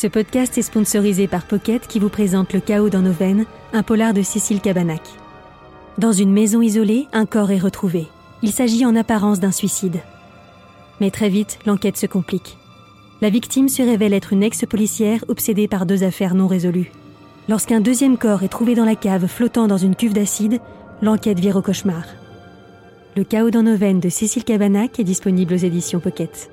Ce podcast est sponsorisé par Pocket qui vous présente Le chaos dans nos veines, un polar de Cécile Cabanac. Dans une maison isolée, un corps est retrouvé. Il s'agit en apparence d'un suicide. Mais très vite, l'enquête se complique. La victime se révèle être une ex-policière obsédée par deux affaires non résolues. Lorsqu'un deuxième corps est trouvé dans la cave flottant dans une cuve d'acide, l'enquête vire au cauchemar. Le chaos dans nos veines de Cécile Cabanac est disponible aux éditions Pocket.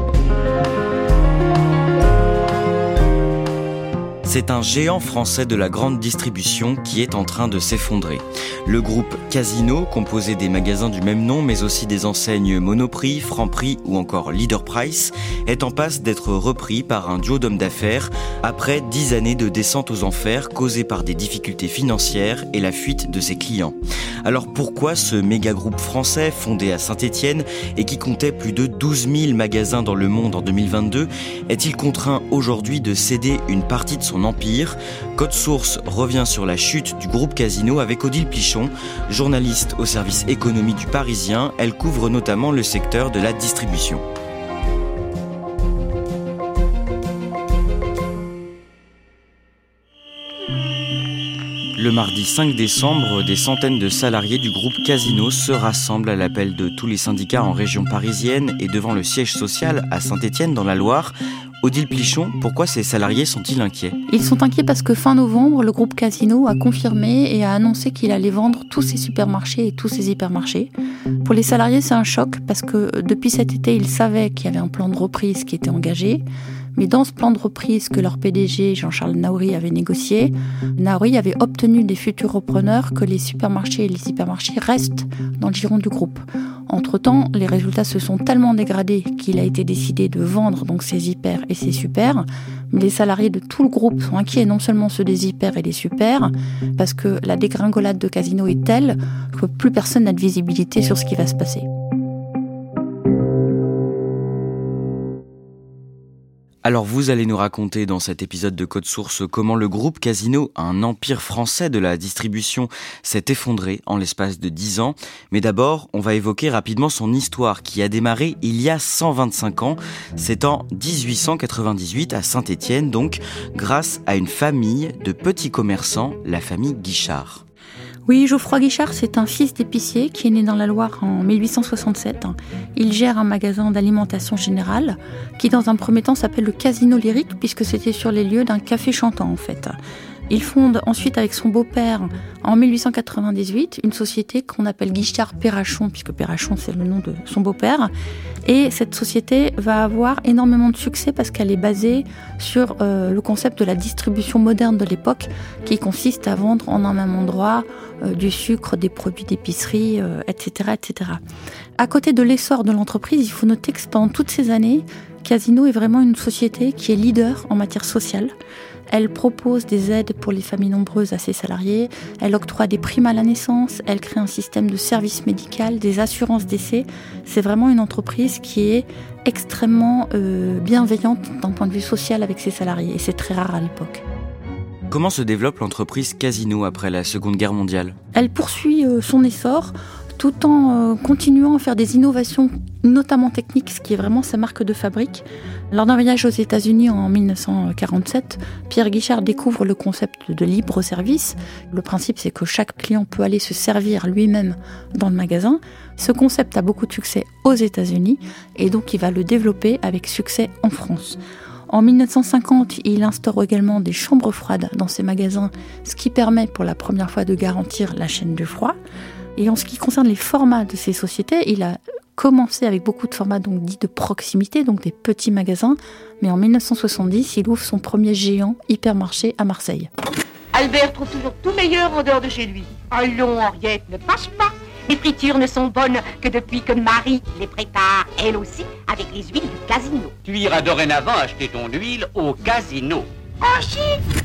C'est un géant français de la grande distribution qui est en train de s'effondrer. Le groupe Casino, composé des magasins du même nom, mais aussi des enseignes Monoprix, Franprix ou encore Leader Price, est en passe d'être repris par un duo d'hommes d'affaires après dix années de descente aux enfers causées par des difficultés financières et la fuite de ses clients. Alors pourquoi ce méga groupe français fondé à Saint-Étienne et qui comptait plus de 12 000 magasins dans le monde en 2022 est-il contraint aujourd'hui de céder une partie de son empire? Code Source revient sur la chute du groupe Casino avec Odile Plichon, journaliste au service économie du Parisien. Elle couvre notamment le secteur de la distribution. Le mardi 5 décembre, des centaines de salariés du groupe Casino se rassemblent à l'appel de tous les syndicats en région parisienne et devant le siège social à Saint-Étienne dans la Loire Odile Plichon, pourquoi ces salariés sont-ils inquiets? Ils sont inquiets parce que fin novembre, le groupe Casino a confirmé et a annoncé qu'il allait vendre tous ses supermarchés et tous ses hypermarchés. Pour les salariés, c'est un choc parce que depuis cet été, ils savaient qu'il y avait un plan de reprise qui était engagé. Mais dans ce plan de reprise que leur PDG, Jean-Charles Naouri, avait négocié, Naouri avait obtenu des futurs repreneurs que les supermarchés et les hypermarchés restent dans le giron du groupe. Entre-temps, les résultats se sont tellement dégradés qu'il a été décidé de vendre donc ces hyper et ces super. Mais les salariés de tout le groupe sont inquiets, non seulement ceux des hyper et des super, parce que la dégringolade de Casino est telle que plus personne n'a de visibilité sur ce qui va se passer. Alors vous allez nous raconter dans cet épisode de Code Source comment le groupe Casino, un empire français de la distribution, s'est effondré en l'espace de 10 ans. Mais d'abord, on va évoquer rapidement son histoire qui a démarré il y a 125 ans. C'est en 1898 à Saint-Étienne donc, grâce à une famille de petits commerçants, la famille Guichard. Oui, Geoffroy Guichard, c'est un fils d'épicier qui est né dans la Loire en 1867. Il gère un magasin d'alimentation générale qui, dans un premier temps, s'appelle le Casino Lyrique puisque c'était sur les lieux d'un café chantant en fait. Il fonde ensuite avec son beau-père en 1898 une société qu'on appelle Guichard Perrachon, puisque Perrachon c'est le nom de son beau-père. Et cette société va avoir énormément de succès parce qu'elle est basée sur euh, le concept de la distribution moderne de l'époque, qui consiste à vendre en un même endroit euh, du sucre, des produits d'épicerie, etc., euh, etc. À côté de l'essor de l'entreprise, il faut noter que pendant toutes ces années, Casino est vraiment une société qui est leader en matière sociale. Elle propose des aides pour les familles nombreuses à ses salariés, elle octroie des primes à la naissance, elle crée un système de service médical, des assurances d'essai. C'est vraiment une entreprise qui est extrêmement euh, bienveillante d'un point de vue social avec ses salariés et c'est très rare à l'époque. Comment se développe l'entreprise Casino après la Seconde Guerre mondiale? Elle poursuit euh, son essor tout en euh, continuant à faire des innovations, notamment techniques, ce qui est vraiment sa marque de fabrique. Lors d'un voyage aux États-Unis en 1947, Pierre Guichard découvre le concept de libre service. Le principe, c'est que chaque client peut aller se servir lui-même dans le magasin. Ce concept a beaucoup de succès aux États-Unis et donc il va le développer avec succès en France. En 1950, il instaure également des chambres froides dans ses magasins, ce qui permet pour la première fois de garantir la chaîne du froid. Et en ce qui concerne les formats de ces sociétés, il a commencé avec beaucoup de formats donc dits de proximité, donc des petits magasins, mais en 1970, il ouvre son premier géant hypermarché à Marseille. Albert trouve toujours tout meilleur en dehors de chez lui. Allons, Henriette, ne passe pas. Les fritures ne sont bonnes que depuis que Marie les prépare, elle aussi, avec les huiles du casino. Tu iras dorénavant acheter ton huile au casino. Oh, chiffre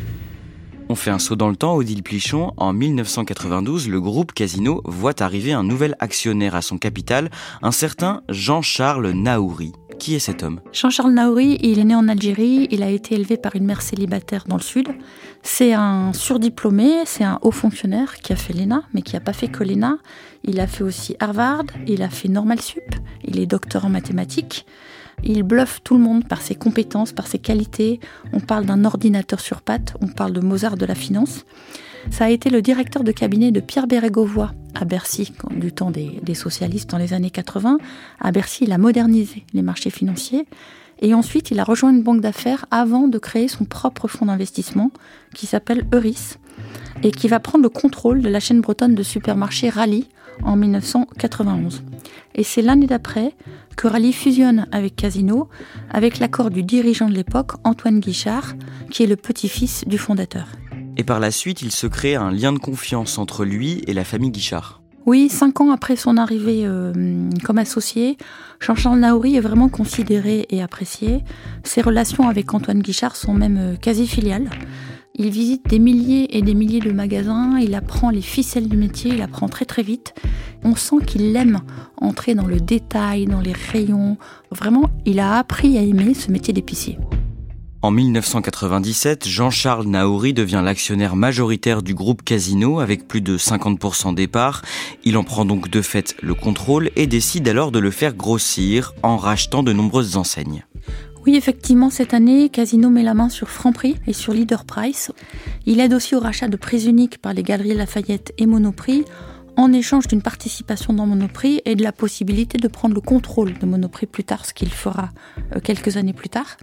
on fait un saut dans le temps, Odile Plichon. En 1992, le groupe Casino voit arriver un nouvel actionnaire à son capital, un certain Jean-Charles Naouri. Qui est cet homme? Jean-Charles Naouri, il est né en Algérie, il a été élevé par une mère célibataire dans le sud. C'est un surdiplômé, c'est un haut fonctionnaire qui a fait l'ENA, mais qui n'a pas fait que l'ENA. Il a fait aussi Harvard, il a fait Normal Sup, il est docteur en mathématiques. Il bluffe tout le monde par ses compétences, par ses qualités. On parle d'un ordinateur sur pattes, on parle de Mozart de la finance. Ça a été le directeur de cabinet de Pierre Bérégovoy à Bercy, du temps des, socialistes dans les années 80. À Bercy, il a modernisé les marchés financiers. Et ensuite, il a rejoint une banque d'affaires avant de créer son propre fonds d'investissement qui s'appelle Euris et qui va prendre le contrôle de la chaîne bretonne de supermarchés Rally en 1991. Et c'est l'année d'après que Rally fusionne avec Casino, avec l'accord du dirigeant de l'époque, Antoine Guichard, qui est le petit-fils du fondateur. Et par la suite, il se crée un lien de confiance entre lui et la famille Guichard. Oui, cinq ans après son arrivée euh, comme associé, Jean-Charles Naouri est vraiment considéré et apprécié. Ses relations avec Antoine Guichard sont même euh, quasi filiales. Il visite des milliers et des milliers de magasins, il apprend les ficelles du métier, il apprend très très vite. On sent qu'il aime entrer dans le détail, dans les rayons. Vraiment, il a appris à aimer ce métier d'épicier. En 1997, Jean-Charles Naouri devient l'actionnaire majoritaire du groupe Casino avec plus de 50% des parts. Il en prend donc de fait le contrôle et décide alors de le faire grossir en rachetant de nombreuses enseignes. Oui, effectivement, cette année, Casino met la main sur Franprix et sur Leader Price. Il aide aussi au rachat de prix uniques par les Galeries Lafayette et Monoprix en échange d'une participation dans Monoprix et de la possibilité de prendre le contrôle de Monoprix plus tard, ce qu'il fera euh, quelques années plus tard.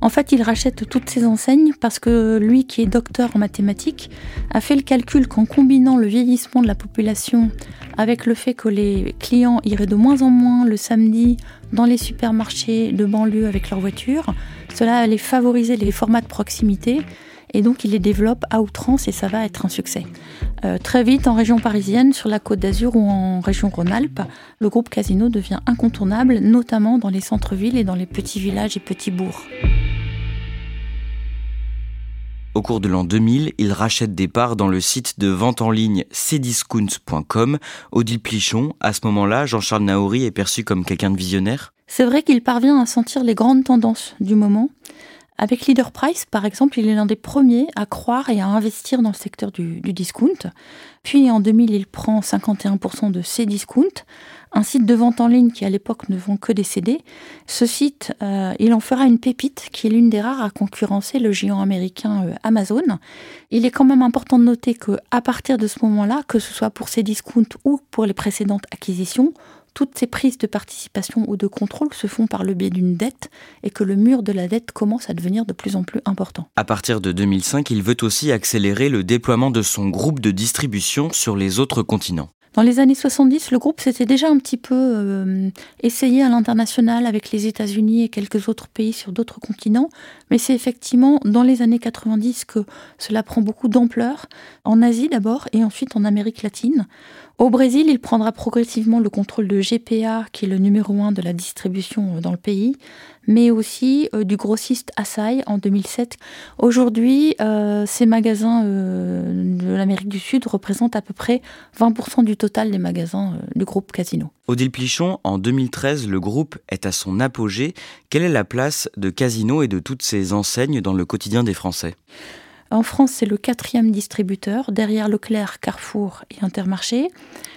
En fait, il rachète toutes ces enseignes parce que lui, qui est docteur en mathématiques, a fait le calcul qu'en combinant le vieillissement de la population avec le fait que les clients iraient de moins en moins le samedi dans les supermarchés de banlieue avec leur voiture, cela allait favoriser les formats de proximité et donc il les développe à outrance et ça va être un succès. Euh, très vite, en région parisienne, sur la côte d'Azur ou en région Rhône-Alpes, le groupe Casino devient incontournable, notamment dans les centres-villes et dans les petits villages et petits bourgs. Au cours de l'an 2000, il rachète des parts dans le site de vente en ligne cdiscount.com. Odile Plichon, à ce moment-là, Jean-Charles Naouri est perçu comme quelqu'un de visionnaire? C'est vrai qu'il parvient à sentir les grandes tendances du moment. Avec Leader Price, par exemple, il est l'un des premiers à croire et à investir dans le secteur du, discount. Puis en 2000, il prend 51% de Cdiscount, un site de vente en ligne qui à l'époque ne vend que des CD. Ce site, euh, il en fera une pépite qui est l'une des rares à concurrencer le géant américain euh, Amazon. Il est quand même important de noter que à partir de ce moment-là, que ce soit pour Cdiscount ou pour les précédentes acquisitions, toutes ces prises de participation ou de contrôle se font par le biais d'une dette et que le mur de la dette commence à devenir de plus en plus important. À partir de 2005, il veut aussi accélérer le déploiement de son groupe de distribution sur les autres continents. Dans les années 70, le groupe s'était déjà un petit peu euh, essayé à l'international avec les États-Unis et quelques autres pays sur d'autres continents, mais c'est effectivement dans les années 90 que cela prend beaucoup d'ampleur, en Asie d'abord et ensuite en Amérique latine. Au Brésil, il prendra progressivement le contrôle de GPA, qui est le numéro un de la distribution euh, dans le pays, mais aussi euh, du grossiste Asahi en 2007. Aujourd'hui, euh, ces magasins de l'Amérique du Sud représentent à peu près 20% du total des magasins du groupe Casino. Odile Plichon, en 2013, le groupe est à son apogée. Quelle est la place de Casino et de toutes ces enseignes dans le quotidien des Français? En France, c'est le quatrième distributeur, derrière Leclerc, Carrefour et Intermarché.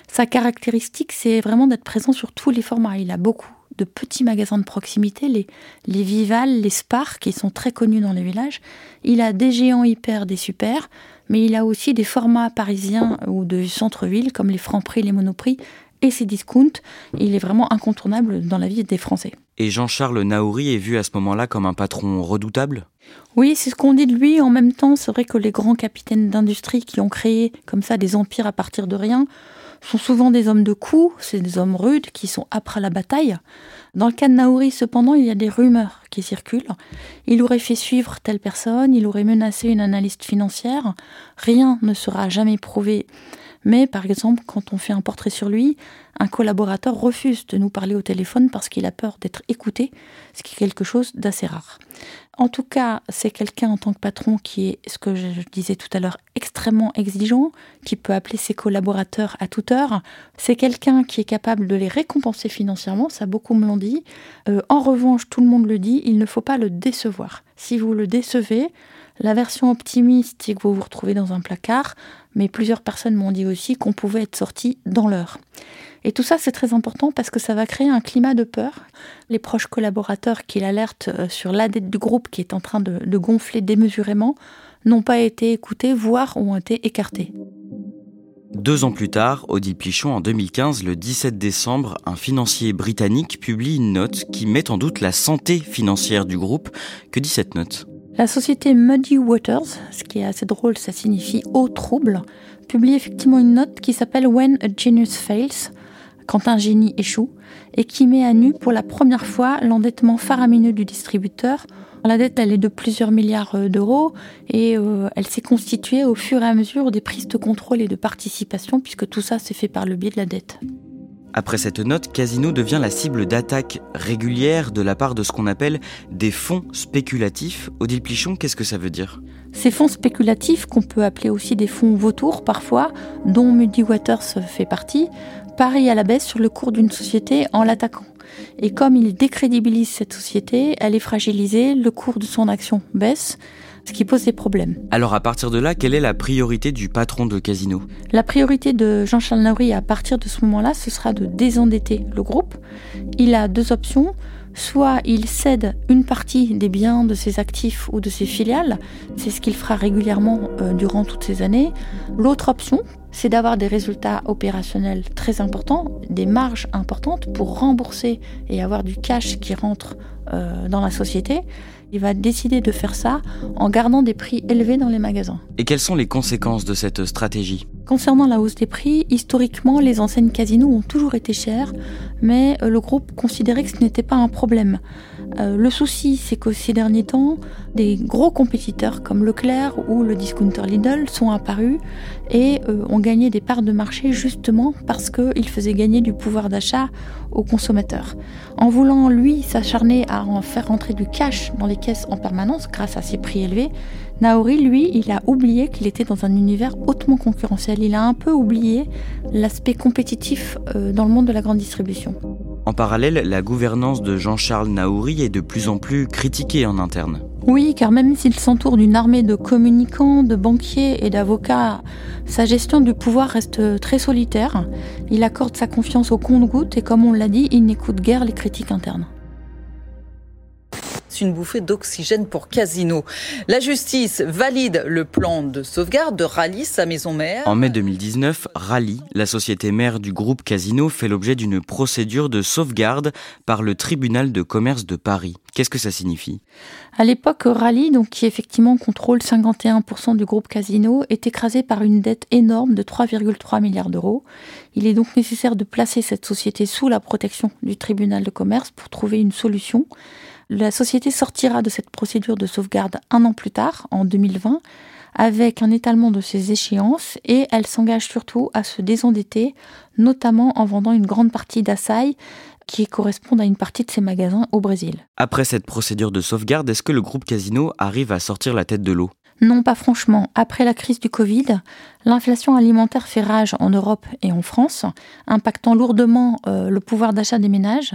Sa caractéristique, c'est vraiment d'être présent sur tous les formats. Il a beaucoup de petits magasins de proximité, les, les Vival, les Spar, qui sont très connus dans les villages. Il a des géants hyper, des super, mais il a aussi des formats parisiens ou de centre-ville, comme les Franprix, les Monoprix et ses discounts. Il est vraiment incontournable dans la vie des Français. Et Jean-Charles Naouri est vu à ce moment-là comme un patron redoutable? Oui, c'est ce qu'on dit de lui. En même temps, c'est vrai que les grands capitaines d'industrie qui ont créé comme ça des empires à partir de rien sont souvent des hommes de coups, c'est des hommes rudes qui sont âpres à la bataille. Dans le cas de Naouri, cependant, il y a des rumeurs qui circulent. Il aurait fait suivre telle personne, il aurait menacé une analyste financière. Rien ne sera jamais prouvé. Mais par exemple, quand on fait un portrait sur lui, un collaborateur refuse de nous parler au téléphone parce qu'il a peur d'être écouté, ce qui est quelque chose d'assez rare. En tout cas, c'est quelqu'un en tant que patron qui est, ce que je disais tout à l'heure, extrêmement exigeant, qui peut appeler ses collaborateurs à toute heure. C'est quelqu'un qui est capable de les récompenser financièrement, ça beaucoup me l'ont dit. Euh, en revanche, tout le monde le dit, il ne faut pas le décevoir. Si vous le décevez, la version optimiste, c'est que vous vous retrouvez dans un placard, mais plusieurs personnes m'ont dit aussi qu'on pouvait être sorti dans l'heure. Et tout ça, c'est très important parce que ça va créer un climat de peur. Les proches collaborateurs qui l'alertent euh, sur la dette du groupe qui est en train de, gonfler démesurément n'ont pas été écoutés, voire ont été écartés. Deux ans plus tard, Odile Plichon, en 2015, le 17 décembre, un financier britannique publie une note qui met en doute la santé financière du groupe. Que dit cette note? La société Muddy Waters, ce qui est assez drôle, ça signifie eau trouble, publie effectivement une note qui s'appelle When a Genius Fails, quand un génie échoue, et qui met à nu pour la première fois l'endettement faramineux du distributeur. La dette, elle est de plusieurs milliards euh, d'euros et euh, elle s'est constituée au fur et à mesure des prises de contrôle et de participation, puisque tout ça s'est fait par le biais de la dette. Après cette note, Casino devient la cible d'attaques régulières de la part de ce qu'on appelle des fonds spéculatifs. Odile Plichon, qu'est-ce que ça veut dire? Ces fonds spéculatifs, qu'on peut appeler aussi des fonds vautours parfois, dont Muddy Waters fait partie, parient à la baisse sur le cours d'une société en l'attaquant. Et comme ils décrédibilisent cette société, elle est fragilisée, le cours de son action baisse, ce qui pose des problèmes. Alors à partir de là, quelle est la priorité du patron de Casino? La priorité de Jean-Charles Nauri à partir de ce moment-là, ce sera de désendetter le groupe. Il a deux options. Soit il cède une partie des biens de ses actifs ou de ses filiales, c'est ce qu'il fera régulièrement euh, durant toutes ces années. L'autre option, c'est d'avoir des résultats opérationnels très importants, des marges importantes pour rembourser et avoir du cash qui rentre euh, dans la société. Il va décider de faire ça en gardant des prix élevés dans les magasins. Et quelles sont les conséquences de cette stratégie? Concernant la hausse des prix, historiquement, les enseignes casinos ont toujours été chères, mais euh, le groupe considérait que ce n'était pas un problème. Euh, le souci, c'est qu'au ces derniers temps, des gros compétiteurs comme Leclerc ou le discounter Lidl sont apparus et euh, ont gagné des parts de marché justement parce qu'ils faisaient gagner du pouvoir d'achat aux consommateurs. En voulant, lui, s'acharner à en faire rentrer du cash dans les caisses en permanence grâce à ses prix élevés, Naori, lui, il a oublié qu'il était dans un univers hautement concurrentiel. Il a un peu oublié l'aspect compétitif euh, dans le monde de la grande distribution. En parallèle, la gouvernance de Jean-Charles Naouri est de plus en plus critiquée en interne. Oui, car même s'il s'entoure d'une armée de communicants, de banquiers et d'avocats, sa gestion du pouvoir reste très solitaire. Il accorde sa confiance au compte-gouttes et comme on l'a dit, il n'écoute guère les critiques internes une bouffée d'oxygène pour Casino. La justice valide le plan de sauvegarde de Rally, sa maison mère. En mai 2019, Rally, la société mère du groupe Casino, fait l'objet d'une procédure de sauvegarde par le tribunal de commerce de Paris. Qu'est-ce que ça signifie? À l'époque, Rally, donc, qui effectivement contrôle 51% du groupe Casino, est écrasé par une dette énorme de 3,3 milliards d'euros. Il est donc nécessaire de placer cette société sous la protection du tribunal de commerce pour trouver une solution. La société sortira de cette procédure de sauvegarde un an plus tard, en 2020, avec un étalement de ses échéances et elle s'engage surtout à se désendetter, notamment en vendant une grande partie d'Assai qui correspond à une partie de ses magasins au Brésil. Après cette procédure de sauvegarde, est-ce que le groupe Casino arrive à sortir la tête de l'eau? Non, pas franchement. Après la crise du Covid, l'inflation alimentaire fait rage en Europe et en France, impactant lourdement euh, le pouvoir d'achat des ménages.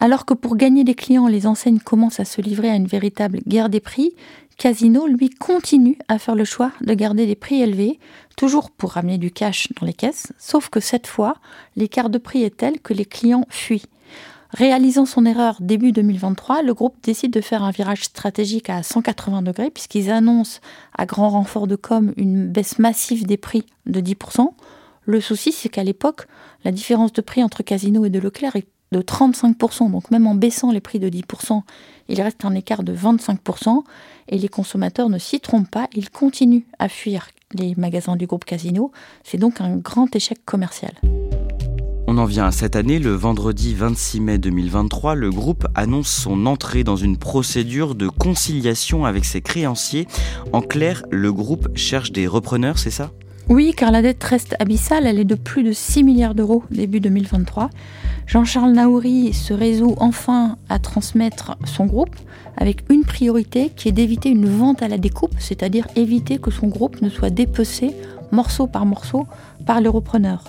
Alors que pour gagner des clients, les enseignes commencent à se livrer à une véritable guerre des prix, Casino, lui, continue à faire le choix de garder des prix élevés, toujours pour ramener du cash dans les caisses, sauf que cette fois, l'écart de prix est tel que les clients fuient. Réalisant son erreur début 2023, le groupe décide de faire un virage stratégique à 180 degrés puisqu'ils annoncent à grand renfort de com une baisse massive des prix de 10%. Le souci, c'est qu'à l'époque, la différence de prix entre Casino et de Leclerc est de 35%. Donc même en baissant les prix de 10%, il reste un écart de 25%. Et les consommateurs ne s'y trompent pas, ils continuent à fuir les magasins du groupe Casino. C'est donc un grand échec commercial. On en vient à cette année, le vendredi 26 mai 2023, le groupe annonce son entrée dans une procédure de conciliation avec ses créanciers. En clair, le groupe cherche des repreneurs, c'est ça? Oui, car la dette reste abyssale, elle est de plus de 6 milliards d'euros début 2023. Jean-Charles Naouri se résout enfin à transmettre son groupe avec une priorité qui est d'éviter une vente à la découpe, c'est-à-dire éviter que son groupe ne soit dépecé morceau par morceau par les repreneurs.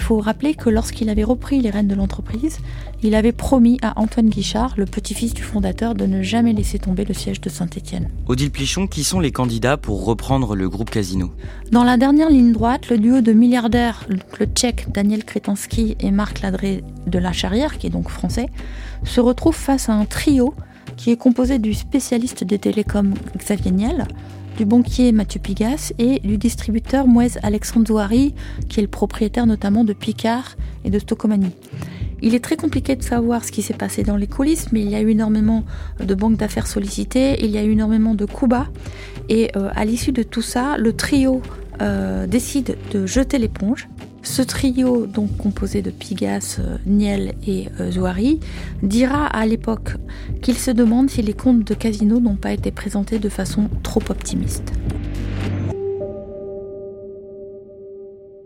Il faut rappeler que lorsqu'il avait repris les rênes de l'entreprise, il avait promis à Antoine Guichard, le petit-fils du fondateur, de ne jamais laisser tomber le siège de Saint-Étienne. Odile Plichon, qui sont les candidats pour reprendre le groupe Casino Dans la dernière ligne droite, le duo de milliardaires, le tchèque Daniel Kretansky et Marc Ladré de la Charrière, qui est donc français, se retrouve face à un trio qui est composé du spécialiste des télécoms Xavier Niel, du banquier Mathieu Pigas et du distributeur Mouez Alexandre Zouari, qui est le propriétaire notamment de Picard et de Stocomanie. Il est très compliqué de savoir ce qui s'est passé dans les coulisses, mais il y a eu énormément de banques d'affaires sollicitées, il y a eu énormément de coups bas, et euh, à l'issue de tout ça, le trio euh, décide de jeter l'éponge ce trio, donc composé de Pigas, euh, Niel et euh, Zouari, dira à l'époque qu'il se demande si les comptes de Casino n'ont pas été présentés de façon trop optimiste.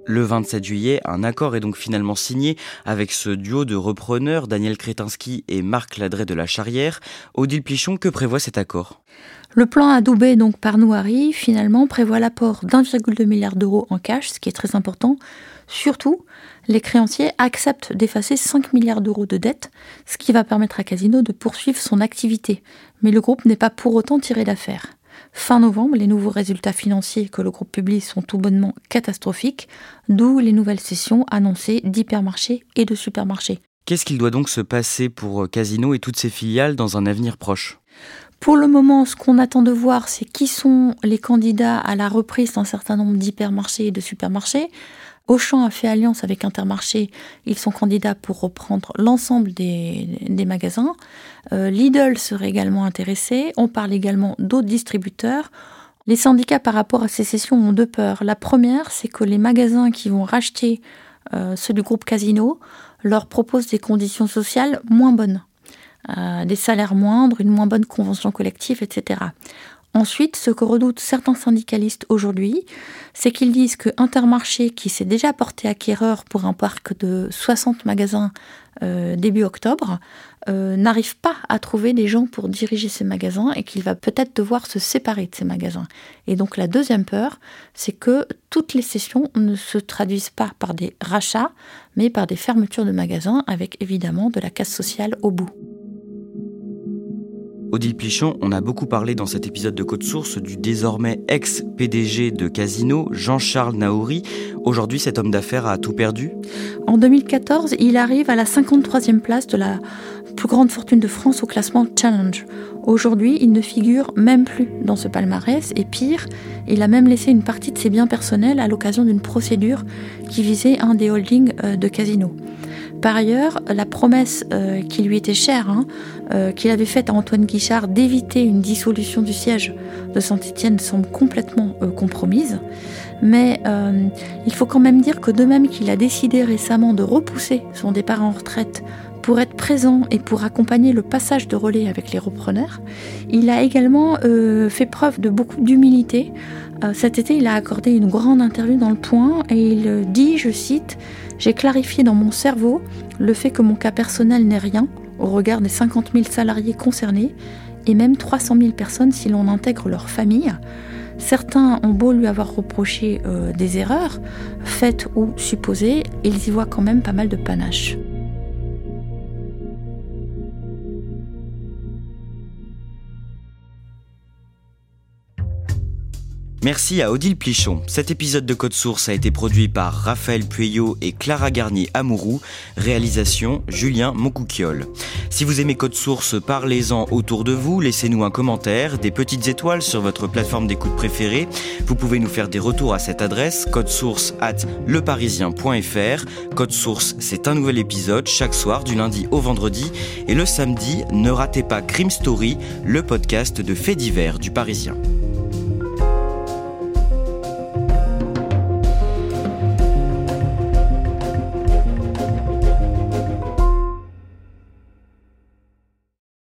Le 27 juillet, un accord est donc finalement signé avec ce duo de repreneurs, Daniel Kretinsky et Marc Ladré de la Charrière. Odile Plichon, que prévoit cet accord? Le plan adoubé donc par Nouari, finalement, prévoit l'apport d'1,2 milliard d'euros en cash, ce qui est très important, Surtout, les créanciers acceptent d'effacer 5 milliards d'euros de dettes, ce qui va permettre à Casino de poursuivre son activité. Mais le groupe n'est pas pour autant tiré d'affaire. Fin novembre, les nouveaux résultats financiers que le groupe publie sont tout bonnement catastrophiques, d'où les nouvelles sessions annoncées d'hypermarchés et de supermarchés. Qu'est-ce qu'il doit donc se passer pour Casino et toutes ses filiales dans un avenir proche? Pour le moment, ce qu'on attend de voir, c'est qui sont les candidats à la reprise d'un certain nombre d'hypermarchés et de supermarchés. Auchan a fait alliance avec Intermarché. Ils sont candidats pour reprendre l'ensemble des, magasins. Euh, Lidl serait également intéressé. On parle également d'autres distributeurs. Les syndicats par rapport à ces cessions ont deux peurs. La première, c'est que les magasins qui vont racheter euh, ceux du groupe Casino leur proposent des conditions sociales moins bonnes. Euh, des salaires moindres, une moins bonne convention collective, etc. Ensuite, ce que redoutent certains syndicalistes aujourd'hui, c'est qu'ils disent que Intermarché, qui s'est déjà porté acquéreur pour un parc de 60 magasins euh, début octobre, euh, n'arrive pas à trouver des gens pour diriger ces magasins et qu'il va peut-être devoir se séparer de ces magasins. Et donc la deuxième peur, c'est que toutes les sessions ne se traduisent pas par des rachats, mais par des fermetures de magasins avec évidemment de la casse sociale au bout. Odile Plichon, on a beaucoup parlé dans cet épisode de Code Source du désormais ex-PDG de Casino, Jean-Charles Naouri. Aujourd'hui, cet homme d'affaires a tout perdu En 2014, il arrive à la 53e place de la plus grande fortune de France au classement Challenge. Aujourd'hui, il ne figure même plus dans ce palmarès et pire, il a même laissé une partie de ses biens personnels à l'occasion d'une procédure qui visait un des holdings euh, de Casino. Par ailleurs, la promesse euh, qui lui était chère, hein, euh, qu'il avait faite à Antoine Guichard d'éviter une dissolution du siège de Saint-Étienne semble complètement euh, compromise. Mais il faut quand même dire que de même qu'il a décidé récemment de repousser son départ en retraite pour être présent et pour accompagner le passage de relais avec les repreneurs, il a également fait preuve de beaucoup d'humilité. cet été, il a accordé une grande interview dans Le Point et il dit, je cite, j'ai clarifié dans mon cerveau le fait que mon cas personnel n'est rien au regard des 50 000 salariés concernés et même 300 000 personnes si l'on intègre leur famille. Certains ont beau lui avoir reproché euh, des erreurs, faites ou supposées, ils y voient quand même pas mal de panache. Merci à Odile Plichon. Cet épisode de Code Source a été produit par Raphaël Pueyo et Clara Garnier Amourou. Réalisation Julien Moncouquiole. Si vous aimez Code Source, parlez-en autour de vous. Laissez-nous un commentaire, des petites étoiles sur votre plateforme d'écoute préférée. Vous pouvez nous faire des retours à cette adresse codesource at leparisien.fr. Code Source, c'est un nouvel épisode chaque soir du lundi au vendredi. Et le samedi, ne ratez pas Crime Story, le podcast de faits divers du Parisien.